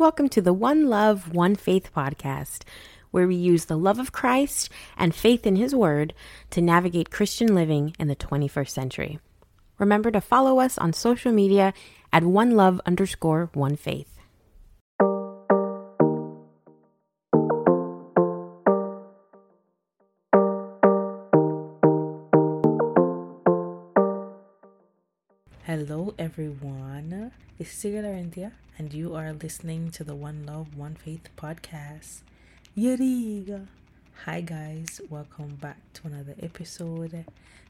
Welcome to the One Love, One Faith podcast, where we use the love of Christ and faith in His Word to navigate Christian living in the 21st century. Remember to follow us on social media at One Love underscore One Faith. Everyone. It's Sigala India, and you are listening to the One Love, One Faith podcast. Yariga. Hi, guys. Welcome back to another episode.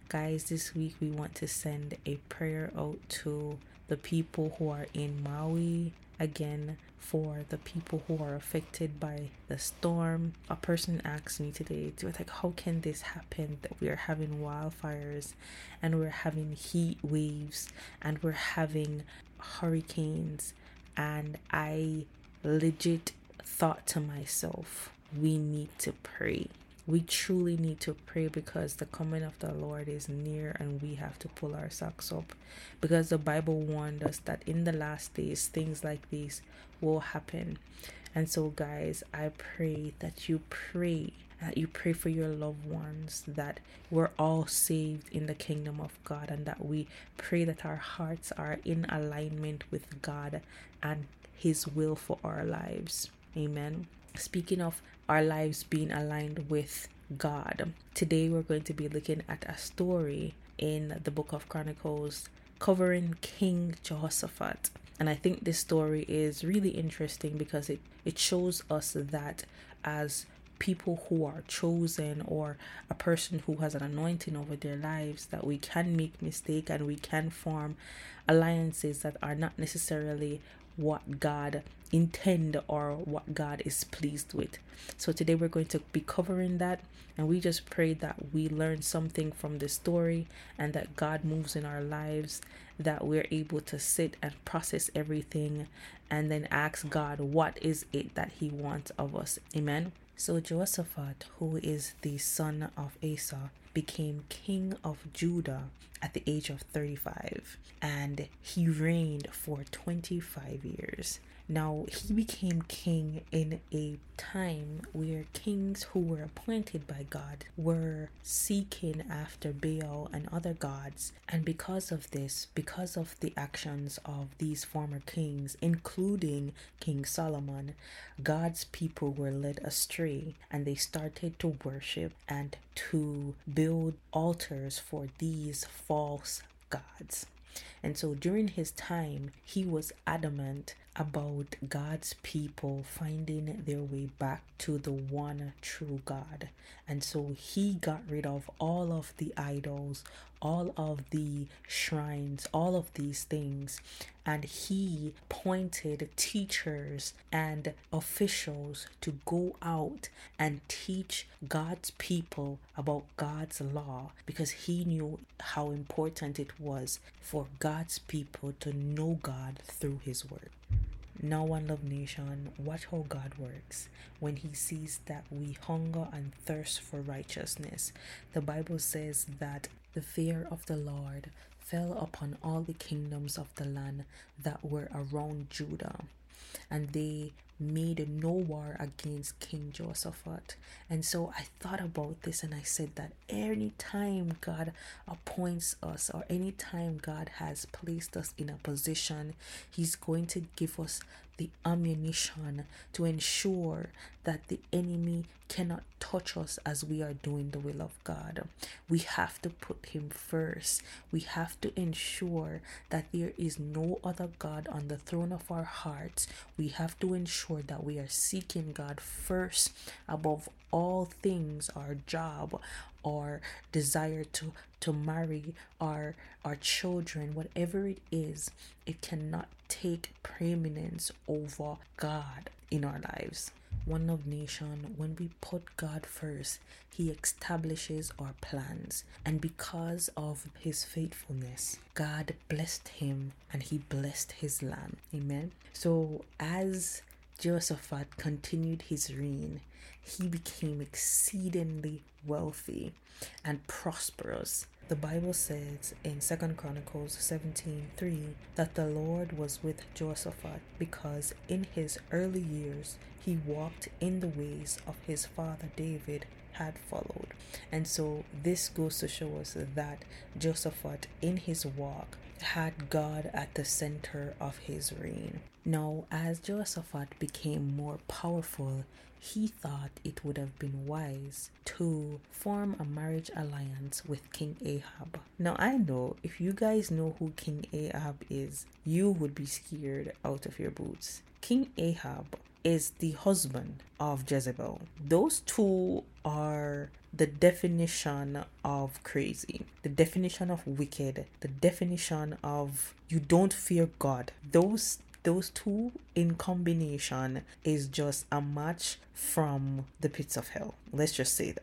Guys, this week we want to send a prayer out to the people who are in Maui, again for the people who are affected by the storm. A person asked me today, to like, how can this happen that we are having wildfires and we're having heat waves and we're having hurricanes? And I legit thought to myself, we need to pray we truly need to pray because the coming of the Lord is near and we have to pull our socks up. Because the Bible warned us that in the last days, things like these will happen. And so, guys, I pray that you pray, that you pray for your loved ones, that we're all saved in the kingdom of God, and that we pray that our hearts are in alignment with God and His will for our lives. Amen. Speaking of our lives being aligned with God, today we're going to be looking at a story in the book of Chronicles covering King Jehoshaphat. And I think this story is really interesting because it, it shows us that as people who are chosen or a person who has an anointing over their lives that we can make mistake and we can form alliances that are not necessarily what God intend or what God is pleased with. So today we're going to be covering that and we just pray that we learn something from this story and that God moves in our lives that we're able to sit and process everything and then ask God what is it that he wants of us. Amen. So Jehoshaphat, who is the son of Asa, became king of Judah at the age of 35 and he reigned for 25 years. Now, he became king in a time where kings who were appointed by God were seeking after Baal and other gods. And because of this, because of the actions of these former kings, including King Solomon, God's people were led astray and they started to worship and to build altars for these false gods. And so during his time, he was adamant about God's people finding their way back to the one true God. And so he got rid of all of the idols, all of the shrines, all of these things. And he pointed teachers and officials to go out and teach God's people about God's law because he knew how important it was for God's people to know God through his word. Now, One Love Nation, watch how God works when He sees that we hunger and thirst for righteousness. The Bible says that the fear of the Lord fell upon all the kingdoms of the land that were around Judah, and they made no war against King Jehoshaphat. And so I thought about this and I said that anytime God appoints us or anytime God has placed us in a position, He's going to give us the ammunition to ensure that the enemy cannot touch us as we are doing the will of God. We have to put Him first. We have to ensure that there is no other God on the throne of our hearts. We have to ensure that we are seeking God first. Above all things our job, our desire to to marry our our children whatever it is it cannot take preeminence over god in our lives. One Love Nation when we put god first he establishes our plans. And because of his faithfulness god blessed him and he blessed his land. Amen. So as Jehoshaphat continued his reign, he became exceedingly wealthy and prosperous. the Bible says in Second Chronicles 17:3 that the Lord was with Jehoshaphat because in his early years he walked in the ways of his father David had followed. And so this goes to show us that Jehoshaphat in his walk had God at the center of his reign. Now, as Jehoshaphat became more powerful, he thought it would have been wise to form a marriage alliance with King Ahab. Now, I know if you guys know who King Ahab is, you would be scared out of your boots. King Ahab is the husband of Jezebel. Those two are the definition of crazy, the definition of wicked, the definition of you don't fear God. Those those two in combination is just a match from the pits of hell. Let's just say that.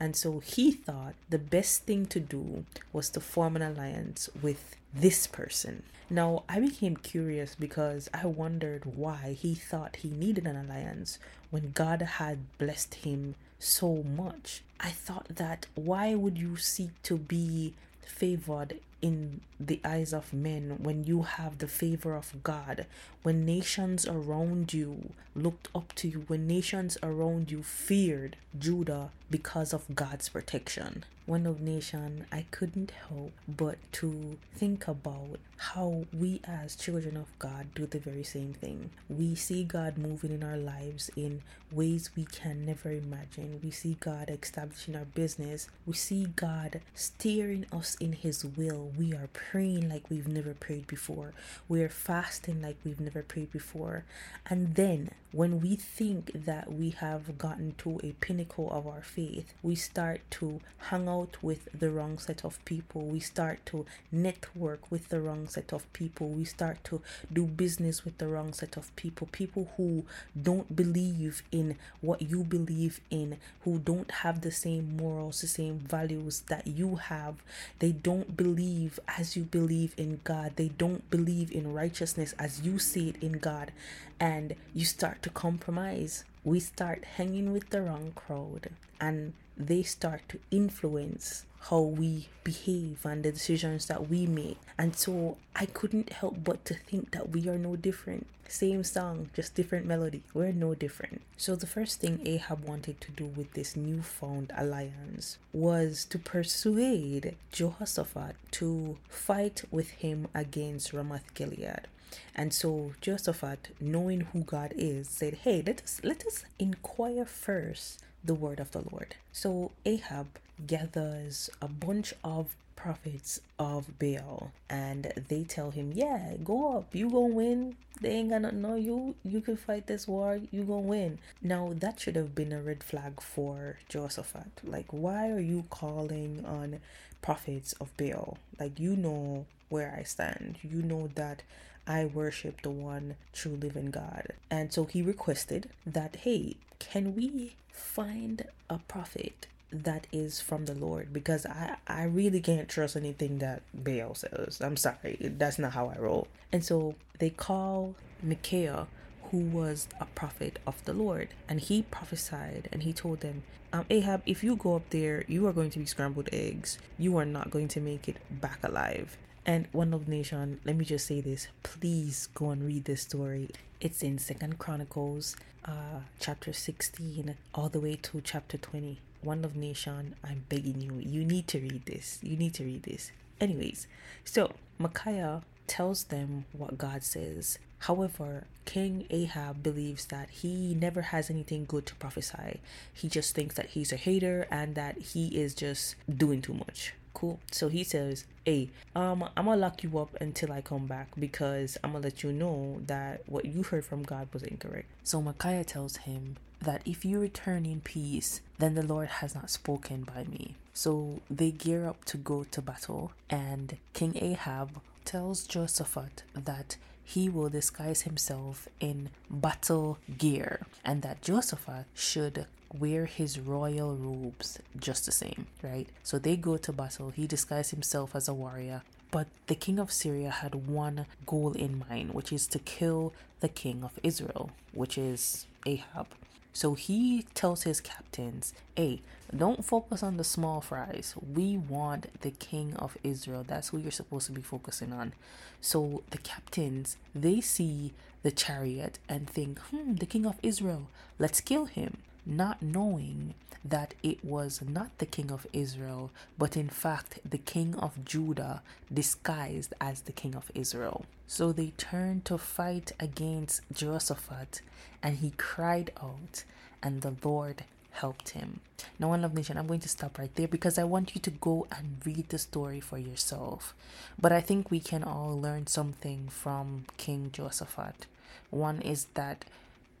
And so he thought the best thing to do was to form an alliance with this person. Now, I became curious because I wondered why he thought he needed an alliance when God had blessed him so much. I thought that why would you seek to be favored in the eyes of men when you have the favor of God, when nations around you looked up to you, when nations around you feared Judah because of God's protection. One Love Nation, I couldn't help but to think about how we as children of God do the very same thing. We see God moving in our lives in ways we can never imagine. We see God establishing our business. We see God steering us in his will. We are praying like we've never prayed before. We are fasting like we've never prayed before. And then when we think that we have gotten to a pinnacle of our faith, we start to hang out with the wrong set of people. We start to network with the wrong set of people. We start to do business with the wrong set of people. People who don't believe in what you believe in, who don't have the same morals, the same values that you have. They don't believe as you believe in God. They don't believe in righteousness as you see it in God and you start to compromise. We start hanging with the wrong crowd and they start to influence how we behave and the decisions that we make. And so I couldn't help but to think that we are no different. Same song, just different melody. We're no different. So the first thing Ahab wanted to do with this newfound alliance was to persuade Jehoshaphat to fight with him against Ramoth Gilead. And so Jehoshaphat, knowing who God is, said, Hey, let us let us inquire first the word of the Lord. So Ahab gathers a bunch of prophets of Baal and they tell him, Yeah, go up, you gonna win. They ain't gonna know you. You can fight this war, you gonna win. Now that should have been a red flag for Jehoshaphat. Like, why are you calling on prophets of Baal? Like you know where I stand. You know that I worship the one true living God. And so he requested that, hey, can we find a prophet that is from the Lord? Because I, I really can't trust anything that Baal says. I'm sorry, that's not how I roll. And so they call Micaiah, who was a prophet of the Lord, and he prophesied and he told them, um, Ahab, if you go up there, you are going to be scrambled eggs. You are not going to make it back alive. And One Love Nation, let me just say this. Please go and read this story. It's in Second Chronicles, uh, chapter 16, all the way to chapter 20. One Love Nation, I'm begging you, you need to read this. You need to read this. Anyways, so Micaiah tells them what God says. However, King Ahab believes that he never has anything good to prophesy. He just thinks that he's a hater and that he is just doing too much. Cool. So he says, Hey, um, I'm gonna lock you up until I come back because I'm gonna let you know that what you heard from God was incorrect. So Micaiah tells him that if you return in peace, then the Lord has not spoken by me. So they gear up to go to battle, and King Ahab tells Jehoshaphat that he will disguise himself in battle gear and that Jehoshaphat should wear his royal robes just the same, right? So they go to battle. He disguised himself as a warrior. But the king of Syria had one goal in mind, which is to kill the king of Israel, which is Ahab. So he tells his captains, hey, don't focus on the small fries. We want the king of Israel. That's who you're supposed to be focusing on. So the captains, they see the chariot and think, hmm, the king of Israel, let's kill him. Not knowing that it was not the king of Israel, but in fact the king of Judah disguised as the king of Israel. So they turned to fight against Jehoshaphat, and he cried out, and the Lord helped him. Now, One Love Nation, I'm going to stop right there because I want you to go and read the story for yourself. But I think we can all learn something from King Jehoshaphat. One is that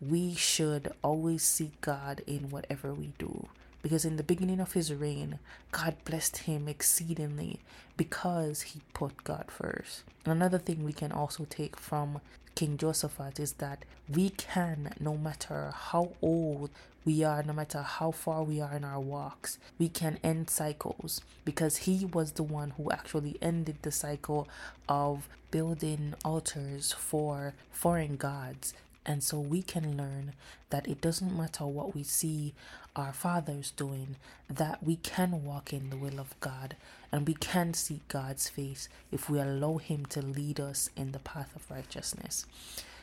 we should always seek God in whatever we do. Because in the beginning of his reign, God blessed him exceedingly because he put God first. Another thing we can also take from King Jehoshaphat is that we can, no matter how old we are, no matter how far we are in our walks, we can end cycles because he was the one who actually ended the cycle of building altars for foreign gods and so we can learn that it doesn't matter what we see our fathers doing, that we can walk in the will of God and we can seek God's face if we allow Him to lead us in the path of righteousness.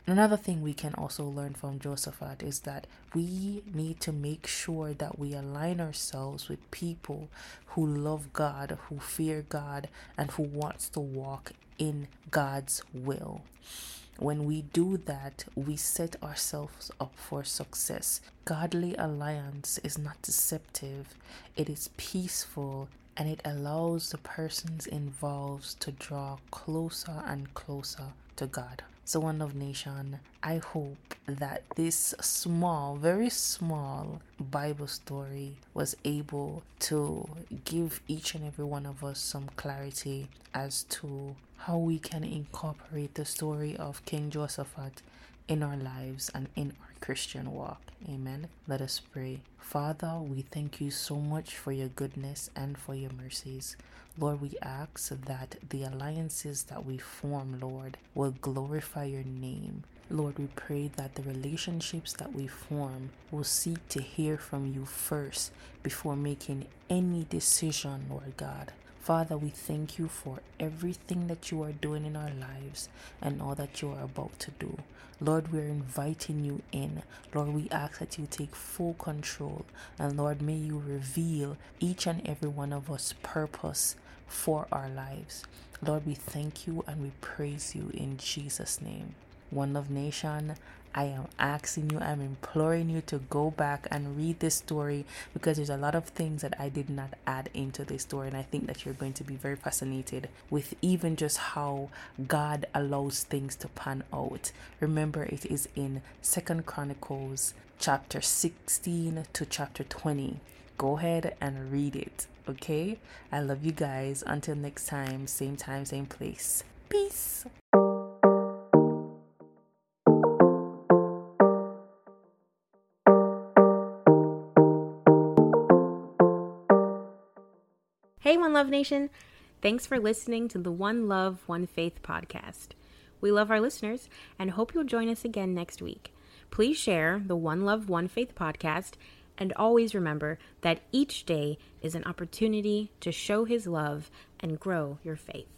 Another thing we can also learn from Jehoshaphat is that we need to make sure that we align ourselves with people who love God, who fear God, and who wants to walk in God's will. When we do that, we set ourselves up for success. Godly alliance is not deceptive, it is peaceful and it allows the persons involved to draw closer and closer to God. So, One Love Nation, I hope that this small, very small Bible story was able to give each and every one of us some clarity as to how we can incorporate the story of King Jehoshaphat in our lives and in our Christian walk. Amen. Let us pray. Father, we thank you so much for your goodness and for your mercies. Lord, we ask that the alliances that we form, Lord, will glorify your name. Lord, we pray that the relationships that we form will seek to hear from you first before making any decision, Lord God. Father, we thank you for everything that you are doing in our lives and all that you are about to do. Lord, we're inviting you in. Lord, we ask that you take full control. And Lord, may you reveal each and every one of us purpose for our lives. Lord, we thank you and we praise you in Jesus' name. One Love Nation, I am asking you, I'm imploring you to go back and read this story because there's a lot of things that I did not add into this story. And I think that you're going to be very fascinated with even just how God allows things to pan out. Remember, it is in Second Chronicles chapter 16 to chapter 20. Go ahead and read it. Okay? I love you guys. Until next time, same time, same place. Peace. Love Nation. Thanks for listening to the One Love, One Faith podcast. We love our listeners and hope you'll join us again next week. Please share the One Love, One Faith podcast and always remember that each day is an opportunity to show His love and grow your faith.